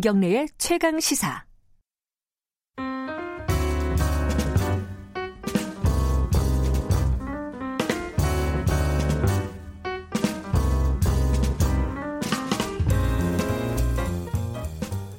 김경래의 최강 시사.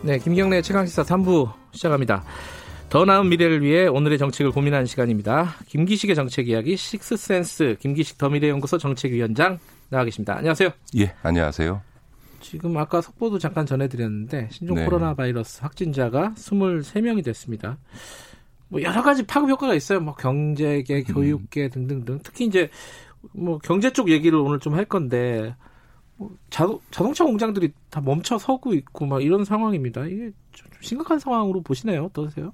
네, 김경래 최강 시사 3부 시작합니다. 더 나은 미래를 위해 오늘의 정책을 고민하는 시간입니다. 김기식의 정책 이야기 식스센스 김기식 더미래연구소 정책위원장 나와 계십니다. 안녕하세요. 예, 안녕하세요. 지금 아까 속보도 잠깐 전해드렸는데 신종 네. 코로나 바이러스 확진자가 23명이 됐습니다. 뭐 여러 가지 파급 효과가 있어요. 뭐 경제계, 음. 교육계 등등등. 특히 이제 뭐 경제 쪽 얘기를 오늘 좀 할 건데 뭐 자동, 자동차 공장들이 다 멈춰 서고 있고 막 이런 상황입니다. 이게 좀 심각한 상황으로 보시네요. 어떠세요?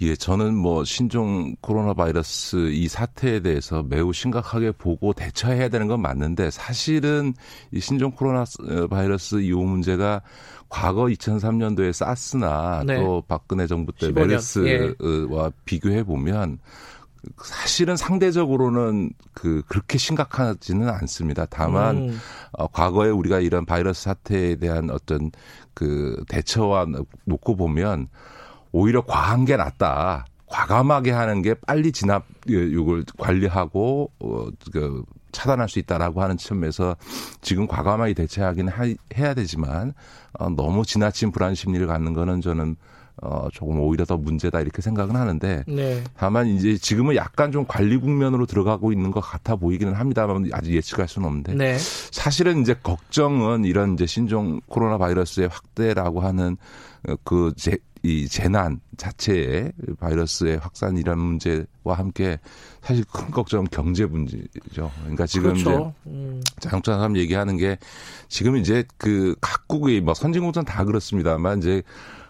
예, 저는 뭐 신종 코로나 바이러스 이 사태에 대해서 매우 심각하게 보고 대처해야 되는 건 맞는데 사실은 이 신종 코로나 바이러스 이 문제가 과거 2003년도에 사스나 네. 또 박근혜 정부 때 15년, 메르스와 비교해 보면 사실은 상대적으로는 그 그렇게 심각하지는 않습니다. 다만 음, 어, 과거에 우리가 이런 바이러스 사태에 대한 어떤 그 대처와 놓고 보면 오히려 과한 게 낫다. 과감하게 하는 게 빨리 진압 이걸 관리하고 어, 그 차단할 수 있다라고 하는 측면에서 지금 과감하게 대처하기는 하, 해야 되지만 어, 너무 지나친 불안 심리를 갖는 거는 저는 어, 조금 오히려 더 문제다 이렇게 생각은 하는데 네. 다만 이제 지금은 약간 좀 관리 국면으로 들어가고 있는 것 같아 보이기는 합니다만 아직 예측할 수는 없는데 네. 사실은 이제 걱정은 이런 이제 신종 코로나 바이러스의 확대라고 하는 어, 그 재, 이 재난 자체의 바이러스의 확산이라는 문제와 함께 사실 큰 걱정은 경제 문제죠. 그러니까 지금 그렇죠. 음, 이제 자동차 사람 얘기하는 게 지금 이제 그 각국의 뭐 선진국은 다 그렇습니다만 이제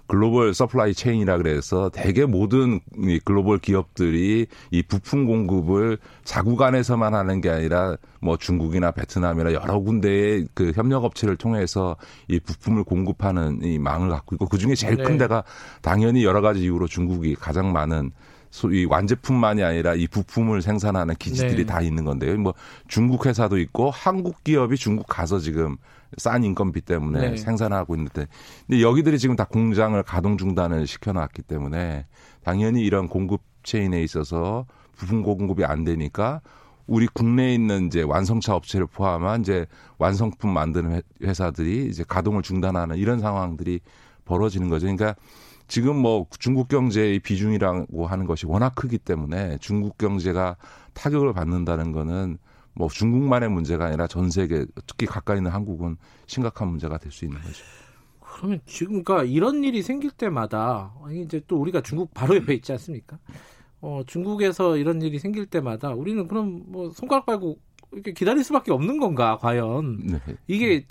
global supply chain이라 그래서 대개 모든 이 글로벌 기업들이 이 부품 공급을 자국 안에서만 하는 게 아니라 뭐 중국이나 베트남이나 여러 군데의 그 협력 업체를 통해서 이 부품을 공급하는 이 망을 갖고 있고 그 중에 제일 네. 큰 데가 당연히 여러 가지 이유로 중국이 가장 많은 소위 완제품만이 아니라 이 부품을 생산하는 기지들이 네. 다 있는 건데요. 뭐 중국 회사도 있고 한국 기업이 중국 가서 지금 싼 인건비 때문에 네. 생산하고 있는데 근데 여기들이 지금 다 공장을 가동 중단을 시켜놨기 때문에 당연히 이런 공급 체인에 있어서 부품 공급이 안 되니까 우리 국내에 있는 이제 완성차 업체를 포함한 이제 완성품 만드는 회- 회사들이 이제 가동을 중단하는 이런 상황들이 벌어지는 거죠. 그러니까 지금 뭐 중국 경제의 비중이라고 하는 것이 워낙 크기 때문에 중국 경제가 타격을 받는다는 거는 뭐 중국만의 문제가 아니라 전 세계 특히 가까이 있는 한국은 심각한 문제가 될 수 있는 거죠. 그러면 지금 그러니까 이런 일이 생길 때마다 이제 또 우리가 중국 바로 옆에 있지 않습니까? 어, 중국에서 이런 일이 생길 때마다 우리는 그럼 뭐 손가락 빨고 이렇게 기다릴 수밖에 없는 건가 과연 네. 이게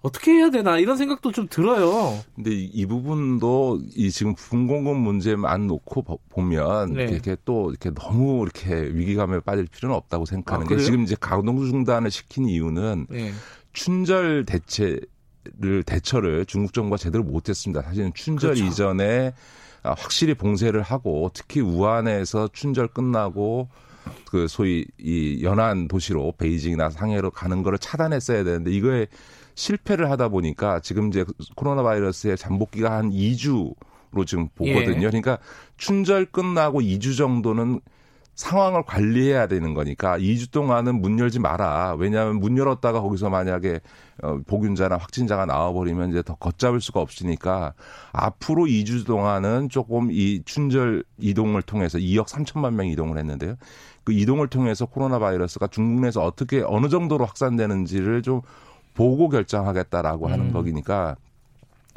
어떻게 해야 되나 이런 생각도 좀 들어요. 근데 이, 이 부분도 이 지금 부품 공급 문제만 놓고 보- 보면 네. 이렇게 또 이렇게 너무 이렇게 위기감에 빠질 필요는 없다고 생각하는 아, 게? 지금 이제 가동 중단을 시킨 이유는 네. 춘절 대체 를 대처를 중국 정부가 제대로 못했습니다. 사실은 춘절 그렇죠. 이전에 아, 확실히 봉쇄를 하고 특히 우한에서 춘절 끝나고 그 소위 이 연안 도시로 베이징이나 상해로 가는 거를 차단했어야 되는데 이거에 실패를 하다 보니까 지금 이제 코로나 바이러스의 잠복기가 한 2주로 지금 보거든요. 예. 그러니까 춘절 끝나고 2주 정도는 상황을 관리해야 되는 거니까 2주 동안은 문 열지 마라. 왜냐하면 문 열었다가 거기서 만약에 어, 복균자나 확진자가 나와버리면 이제 더 걷잡을 수가 없으니까 앞으로 2주 동안은 조금 이 춘절 이동을 통해서 2억 3천만 명 이동을 했는데요. 그 이동을 통해서 코로나 바이러스가 중국 내에서 어떻게 어느 정도로 확산되는지를 좀 보고 결정하겠다라고 하는 음. 거기니까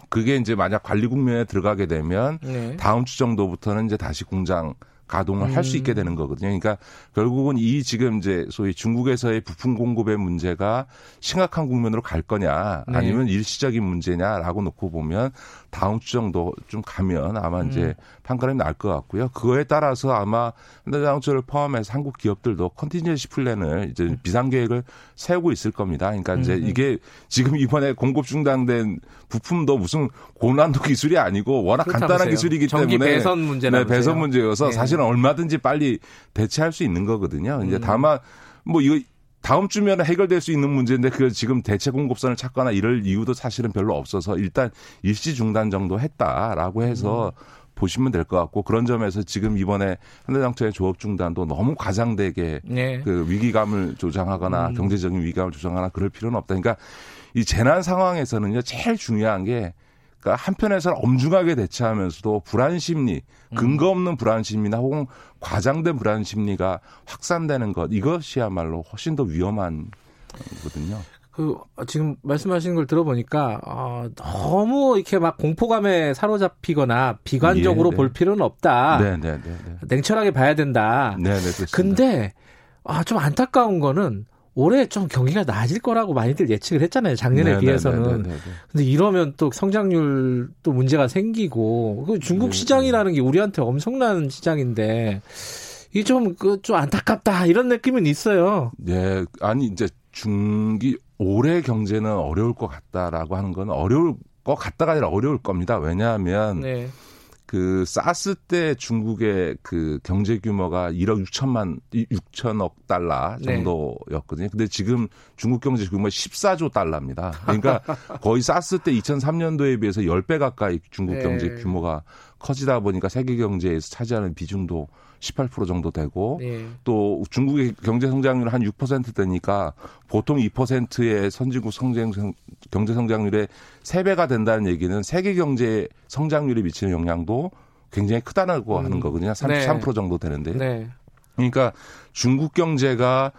그게 이제 만약 관리 국면에 들어가게 되면 네. 다음 주 정도부터는 이제 다시 공장 가동을 할수 음. 있게 되는 거거든요. 그러니까 결국은 이 지금 이제 소위 중국에서의 부품 공급의 문제가 심각한 국면으로 갈 거냐 네. 아니면 일시적인 문제냐라고 놓고 보면 다음 주 정도 좀 가면 아마 이제 음. 판가름이 날 것 같고요. 그거에 따라서 아마 현대자동차를 포함해서 한국 기업들도 컨티니지 플랜을 이제 비상 계획을 세우고 있을 겁니다. 그러니까 이제 음. 이게 지금 이번에 공급 중단된 부품도 무슨 고난도 기술이 아니고 워낙 간단한 그렇다면서요. 기술이기 때문에 배선 문제나 네, 배선 문제여서 네. 사실 은 얼마든지 빨리 대체할 수 있는 거거든요. 이제 음. 다만 뭐 이거 다음 주면 해결될 수 있는 문제인데 그 지금 대체 공급선을 찾거나 이럴 이유도 사실은 별로 없어서 일단 일시 중단 정도 했다라고 해서 음. 보시면 될 것 같고 그런 점에서 지금 이번에 현대장터의 조업 중단도 너무 과장되게 네. 그 위기감을 조장하거나 음. 경제적인 위기감을 조장하거나 그럴 필요는 없다. 그러니까 이 재난 상황에서는요 제일 중요한 게 그러니까 한편에서는 엄중하게 대처하면서도 불안 심리, 음. 근거 없는 불안 심리나 혹은 과장된 불안 심리가 확산되는 것 이것이야말로 훨씬 더 위험한 거거든요. 그 지금 말씀하시는 걸 들어보니까 어, 너무 이렇게 막 공포감에 사로잡히거나 비관적으로 예, 네. 볼 필요는 없다. 네, 네, 네, 네. 냉철하게 봐야 된다. 네, 네, 그렇습니다. 근데 아, 좀 안타까운 거는 올해 좀 경기가 낮을 거라고 많이들 예측을 했잖아요. 작년에 네, 비해서는. 네, 네, 네, 네. 근데 이러면 또 성장률 또 문제가 생기고 그 중국 시장이라는 게 우리한테 엄청난 시장인데 이게 좀, 그, 좀 안타깝다, 이런 느낌은 있어요. 네. 아니, 이제 중기, 올해 경제는 어려울 것 같다라고 하는 건 어려울 것 같다가 아니라 어려울 겁니다. 왜냐하면, 네. 그 사스 때 중국의 그 경제 규모가 1억 6천만 6천억 달러 네. 정도였거든요. 근데 지금 중국 경제 규모가 14조 달러입니다. 그러니까 거의 사스 때 2003년도에 비해서 10배 가까이 중국 네. 경제 규모가 커지다 보니까 세계 경제에서 차지하는 비중도 18% 정도 되고 네. 또 중국의 경제 성장률 한6% 되니까 보통 2%의 선진국 성장 경제 성장률의 3배가 된다는 얘기는 세계 경제 성장률에 미치는 영향도 굉장히 크다고 음. 하는 거거든요. 33% 네. 정도 되는데. 네. 그러니까 중국 경제가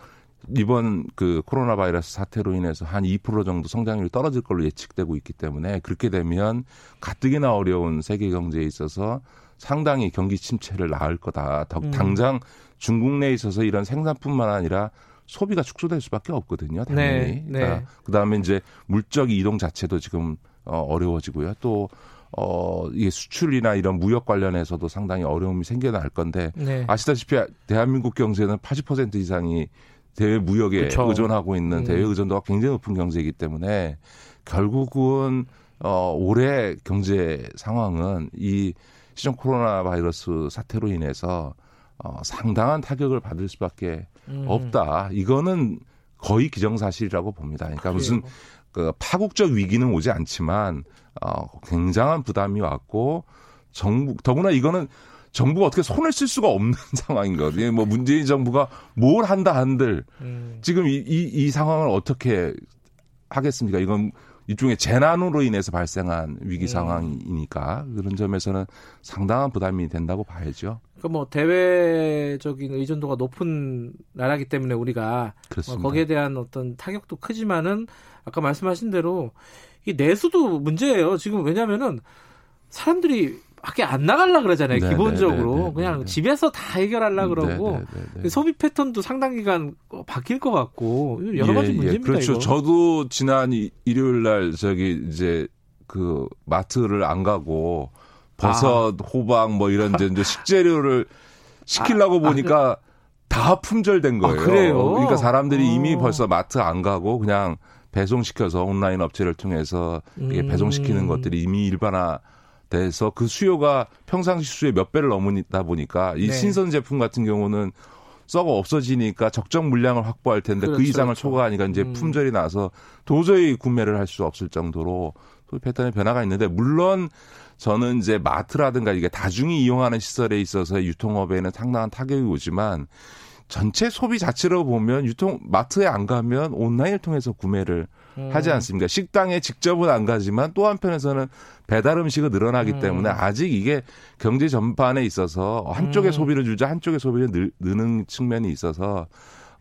이번 그 코로나 바이러스 사태로 인해서 한 2% 정도 성장률이 떨어질 걸로 예측되고 있기 때문에 그렇게 되면 가뜩이나 어려운 세계 경제에 있어서 상당히 경기 침체를 낳을 거다. 음. 당장 중국 내에 있어서 이런 생산뿐만 아니라 소비가 축소될 수밖에 없거든요. 당연히. 네, 네. 그러니까 그다음에 이제 물적 이동 자체도 지금 어, 어려워지고요. 또 어, 이게 수출이나 이런 무역 관련해서도 상당히 어려움이 생겨날 건데 네. 아시다시피 대한민국 경제는 80% 이상이 대외 무역에 그쵸. 의존하고 있는 음. 대외 의존도가 굉장히 높은 경제이기 때문에 결국은 어, 올해 경제 상황은 이 시중 코로나 바이러스 사태로 인해서 어, 상당한 타격을 받을 수밖에 음. 없다. 이거는 거의 기정사실이라고 봅니다. 그러니까 그래요. 무슨 그 파국적 위기는 오지 않지만 어, 굉장한 부담이 왔고 정부 더구나 이거는 정부가 어떻게 손을 쓸 수가 없는 상황인 거거든요. 뭐 문재인 정부가 뭘 한다 한들 음. 지금 이, 이, 이 상황을 어떻게 하겠습니까? 이건 일종의 재난으로 인해서 발생한 위기 음. 상황이니까 그런 점에서는 상당한 부담이 된다고 봐야죠. 그뭐 대외적인 의존도가 높은 나라기 때문에 우리가 뭐 거기에 대한 어떤 타격도 크지만은 아까 말씀하신 대로 이 내수도 문제예요. 지금 왜냐면은 사람들이 밖에 안 나갈라 그러잖아요. 네, 기본적으로 네, 네, 그냥 집에서 다 해결하려 그러고 소비 패턴도 상당 기간 바뀔 것 같고 여러 가지 예, 예. 문제입니다. 예, 그렇죠. 이거. 저도 지난 일요일 날 저기 이제 그 마트를 안 가고 버섯, 아. 호박 뭐 이런 이제 식재료를 시키려고 아, 보니까 아, 다 품절된 아, 거예요. 그래요? 그러니까 사람들이 오. 이미 어. 벌써 마트 안 가고 그냥 배송시켜서 온라인 업체를 통해서 이게 배송시키는 음. 것들이 이미 일반화 돼서 그 수요가 평상시 수요의 몇 배를 넘으다 보니까 이 네. 신선 제품 같은 경우는 썩어 없어지니까 적정 물량을 확보할 텐데 그 그렇죠, 그 이상을 그렇죠. 초과하니까 이제 음. 품절이 나서 도저히 구매를 할 수 없을 정도로 패턴의 변화가 있는데 물론 저는 이제 마트라든가 이게 다중이 이용하는 시설에 있어서 유통업에는 상당한 타격이 오지만 전체 소비 자체로 보면 유통 마트에 안 가면 온라인을 통해서 구매를 음. 하지 않습니까? 식당에 직접은 안 가지만 또 한편에서는 배달 음식이 늘어나기 음. 때문에 아직 이게 경제 전반에 있어서 한쪽에 음. 소비를 줄자 한쪽에 소비를 늘, 느는 측면이 있어서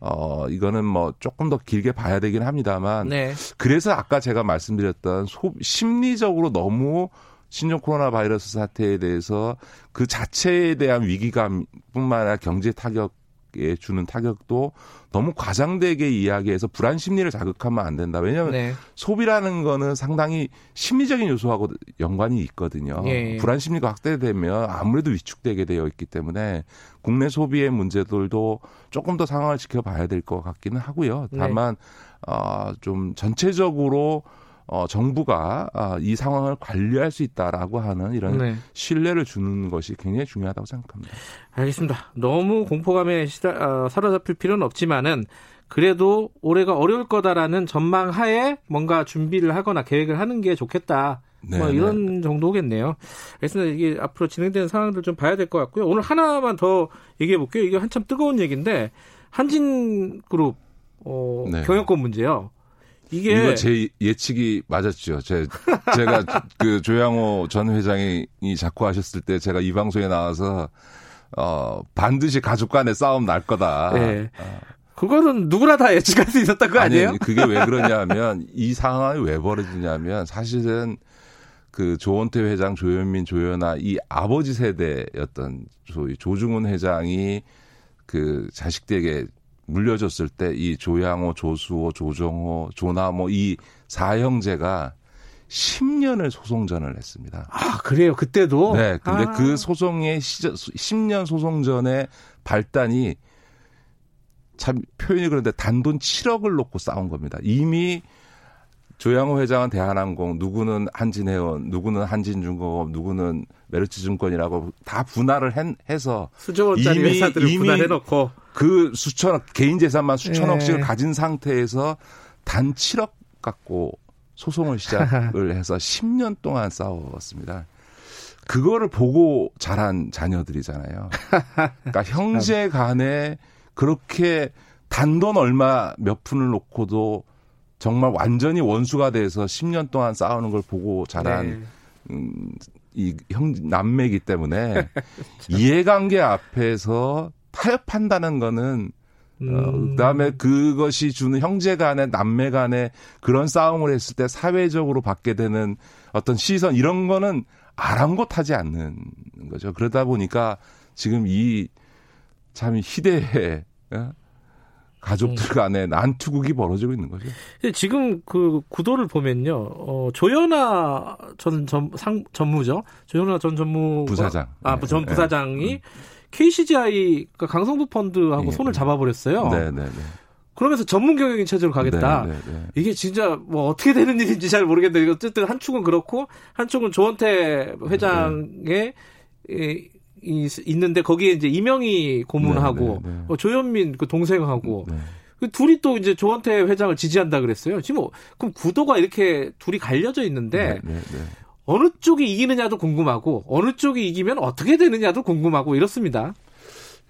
어, 이거는 뭐 조금 더 길게 봐야 되긴 합니다만. 네. 그래서 아까 제가 말씀드렸던 소, 심리적으로 너무 신종 코로나 바이러스 사태에 대해서 그 자체에 대한 위기감뿐만 아니라 경제 타격 에 주는 타격도 너무 과장되게 이야기해서 불안 심리를 자극하면 안 된다. 왜냐하면 네. 소비라는 거는 상당히 심리적인 요소하고 연관이 있거든요. 예. 불안 심리가 확대되면 아무래도 위축되게 되어 있기 때문에 국내 소비의 문제들도 조금 더 상황을 지켜봐야 될 것 같기는 하고요. 네. 다만 네. 어, 좀 전체적으로 어, 정부가 어, 이 상황을 관리할 수 있다라고 하는 이런 네. 신뢰를 주는 것이 굉장히 중요하다고 생각합니다. 알겠습니다. 너무 공포감에 시다, 어, 사로잡힐 필요는 없지만은 그래도 올해가 어려울 거다라는 전망 하에 뭔가 준비를 하거나 계획을 하는 게 좋겠다. 네, 뭐 이런 네. 정도겠네요. 그래서 이게 앞으로 진행되는 상황들 좀 봐야 될 것 같고요. 오늘 하나만 더 얘기해 볼게요. 이게 한참 뜨거운 얘기인데 한진그룹 어, 네. 경영권 문제요. 이게 이거 제 예측이 맞았죠. 제 제가 그 조양호 전 회장이 자꾸 하셨을 때 제가 이 방송에 나와서 어 반드시 가족 간의 싸움 날 거다. 네. 어. 그거는 누구나 다 예측할 수 있었던 거 아니에요? 아니, 그게 왜 그러냐면 이 상황이 왜 벌어지냐면 사실은 그 조원태 회장, 조현민, 조연아 이 아버지 세대였던 소위 조중훈 회장이 그 자식들에게 물려줬을 때 이 조양호, 조수호, 조정호, 조나모 이 사형제가 10년을 소송전을 했습니다. 아, 그래요? 그때도? 네. 근데 아. 그 소송의 시절, 10년 소송전의 발단이 참 표현이 그런데 단돈 7억을 놓고 싸운 겁니다. 이미 조양호 회장은 대한항공, 누구는 한진해운, 누구는 한진중공업, 누구는 메르츠증권이라고 다 분할을 해 서 수조 원짜리 이미, 회사들을 이미 분할해놓고 그 수천억 개인 재산만 수천억씩을 예. 가진 상태에서 단 7억 갖고 소송을 시작을 해서 10년 동안 싸웠습니다. 그거를 보고 자란 자녀들이잖아요. 그러니까 형제 간에 그렇게 단돈 얼마 몇 푼을 놓고도 정말 완전히 원수가 돼서 10년 동안 싸우는 걸 보고 자란 네. 음, 이 형 남매이기 때문에 이해관계 앞에서 타협한다는 거는 어, 음. 어, 그다음에 그것이 주는 형제 간의 남매 간의 그런 싸움을 했을 때 사회적으로 받게 되는 어떤 시선 이런 거는 아랑곳하지 않는 거죠. 그러다 보니까 지금 이 참 희대의 어? 가족들 음. 간에 난투극이 벌어지고 있는 거죠. 지금 그 구도를 보면요, 어, 조연아 전 전, 상, 전무죠. 조연아 전 전무. 부사장. 아, 네. 전 부사장이 네. KCGI, 그러니까 강성부 펀드하고 네. 손을 잡아 버렸어요. 네 네 네. 그러면서 전문 경영인 체제로 가겠다. 네 네 네. 이게 진짜 뭐 어떻게 되는 일인지 잘 모르겠는데 어쨌든 한 축은 그렇고 한 축은 조원태 회장의 네. 이, 있는데 거기에 이제 이명희 고문하고 네, 네, 네. 어, 조현민 그 동생하고 네. 그 둘이 또 이제 조원태 회장을 지지한다 그랬어요. 지금 뭐, 그럼 구도가 이렇게 둘이 갈려져 있는데 네, 어느 쪽이 이기느냐도 궁금하고 어느 쪽이 이기면 어떻게 되느냐도 궁금하고 이렇습니다.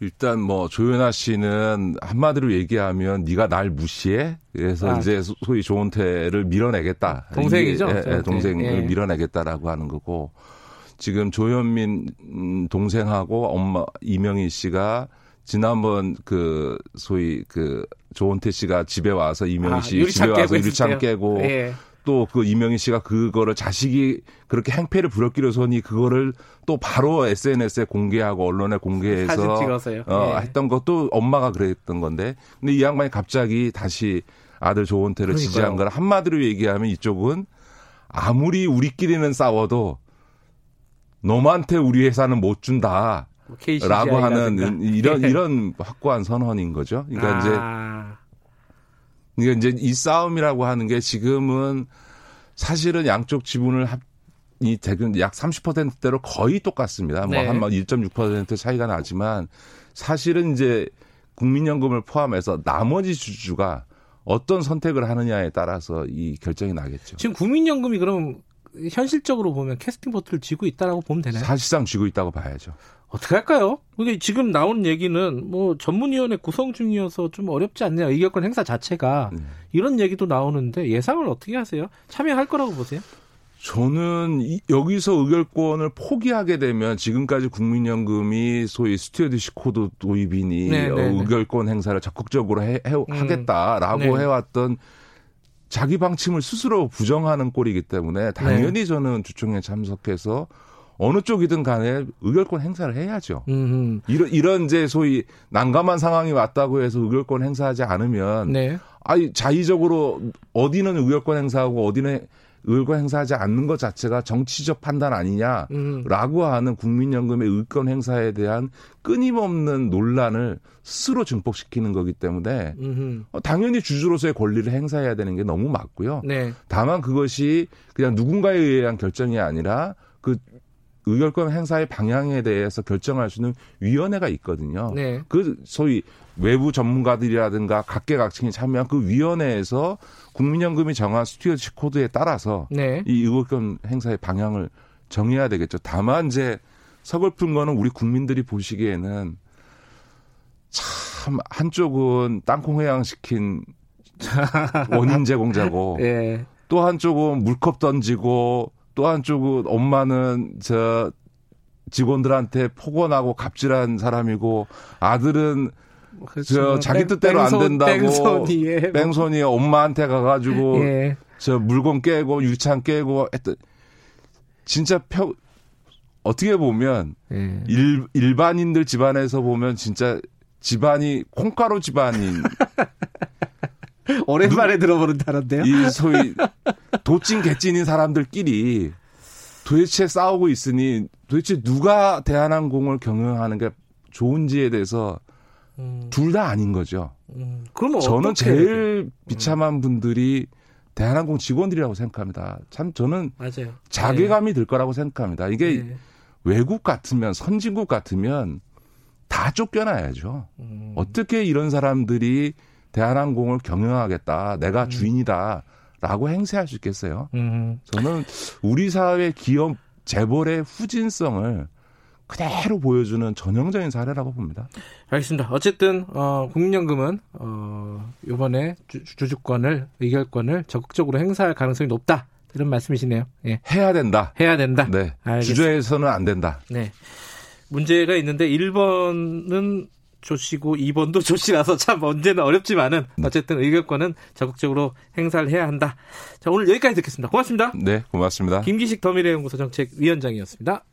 일단 뭐 조연아 씨는 한마디로 얘기하면 네가 날 무시해 그래서 아. 이제 소위 조원태를 밀어내겠다 동생이죠 예, 예, 동생을 예. 밀어내겠다라고 하는 거고 지금 조현민 동생하고 엄마 이명희 씨가 지난번 그 소위 그 조은태 씨가 집에 와서 이명희 아, 씨 집에 와서 유리창 깨고 예. 또그 이명희 씨가 그거를 자식이 그렇게 행패를 부렸기로 서니 그거를 또 바로 SNS에 공개하고 언론에 공개해서 어, 예. 했던 것도 엄마가 그랬던 건데 근데 이 양반이 갑자기 다시 아들 조은태를 지지한 걸 한마디로 얘기하면 이쪽은 아무리 우리끼리는 싸워도 너한테 우리 회사는 못 준다. 뭐 라고 하는 이런 예. 이런 확고한 선언인 거죠. 그러니까 아. 이제 그러니까 이제 이 싸움이라고 하는 게 지금은 사실은 양쪽 지분을 합, 이 대균 약 30%대로 거의 똑같습니다. 네. 뭐한 1.6% 차이가 나지만 사실은 이제 국민연금을 포함해서 나머지 주주가 어떤 선택을 하느냐에 따라서 이 결정이 나겠죠. 지금 국민연금이 그럼 현실적으로 보면 캐스팅 보트를 쥐고 있다라고 보면 되나요? 사실상 쥐고 있다고 봐야죠. 어떻게 할까요? 이게 지금 나오는 얘기는 뭐 전문위원회 구성 중이어서 좀 어렵지 않냐 의결권 행사 자체가 네. 이런 얘기도 나오는데 예상을 어떻게 하세요? 참여할 거라고 보세요? 저는 이, 여기서 의결권을 포기하게 되면 지금까지 국민연금이 소위 stewardship code 도입이니 네, 네, 네. 의결권 행사를 적극적으로 해, 해 음. 하겠다라고 네. 해왔던 자기 방침을 스스로 부정하는 꼴이기 때문에 당연히 네. 저는 주총에 참석해서 어느 쪽이든 간에 의결권 행사를 해야죠. 음흠. 이런 이런 이제 소위 난감한 상황이 왔다고 해서 의결권 행사하지 않으면 네. 아니 자의적으로 어디는 의결권 행사하고 어디는 의결권 행사하지 않는 것 자체가 정치적 판단 아니냐라고 음. 하는 국민연금의 의권 행사에 대한 끊임없는 논란을 스스로 증폭시키는 거기 때문에 어, 당연히 주주로서의 권리를 행사해야 되는 게 너무 맞고요. 네. 다만 그것이 그냥 누군가에 의한 결정이 아니라 그 의결권 행사의 방향에 대해서 결정할 수 있는 위원회가 있거든요. 네. 그 소위 외부 전문가들이라든가 각계각층이 참여한 그 위원회에서 국민연금이 정한 stewardship code에 따라서 네. 이 의결권 행사의 방향을 정해야 되겠죠. 다만 이제 서글픈 거는 우리 국민들이 보시기에는 참 한쪽은 땅콩 회양시킨 원인 제공자고 예. 또 한쪽은 물컵 던지고 또 한쪽은 엄마는 저 직원들한테 폭언하고 갑질한 사람이고 아들은 그렇죠. 저 자기 뜻대로 안 된다고 뺑소니에 뭐. 뺑소니 엄마한테 가가지고 예. 저 물건 깨고 유리창 깨고 했던 진짜 펴 어떻게 보면 예. 일, 일반인들 집안에서 보면 진짜 집안이 콩가루 집안인 오랜만에 들어보는 단어인데요. 이 소위 도찐 개찐인 사람들끼리 도대체 싸우고 있으니 도대체 누가 대한항공을 경영하는 게 좋은지에 대해서 음, 둘다 아닌 거죠. 음. 그럼 저는? 제일 비참한 분들이 대한항공 직원들이라고 생각합니다. 참 저는 맞아요. 자괴감이 들 거라고 생각합니다. 이게 예. 외국 같으면 선진국 같으면 다 쫓겨나야죠. 음. 어떻게 이런 사람들이 대한항공을 경영하겠다. 내가 주인이다 라고 행세할 수 있겠어요? 음. 저는 우리 사회 기업 재벌의 후진성을 그대로 보여주는 전형적인 사례라고 봅니다. 알겠습니다. 어쨌든 어, 국민연금은 어, 이번에 주, 주주권을 의결권을 적극적으로 행사할 가능성이 높다 이런 말씀이시네요. 예, 해야 된다. 해야 된다. 네. 알겠습니다. 주저해서는 안 된다. 네. 문제가 있는데 1번은 조씨고 2번도 조씨라서 참 언제나 어렵지만은 어쨌든 의결권은 적극적으로 행사를 해야 한다. 자, 오늘 여기까지 듣겠습니다. 고맙습니다. 네, 고맙습니다. 김기식 더미래연구소 정책위원장이었습니다.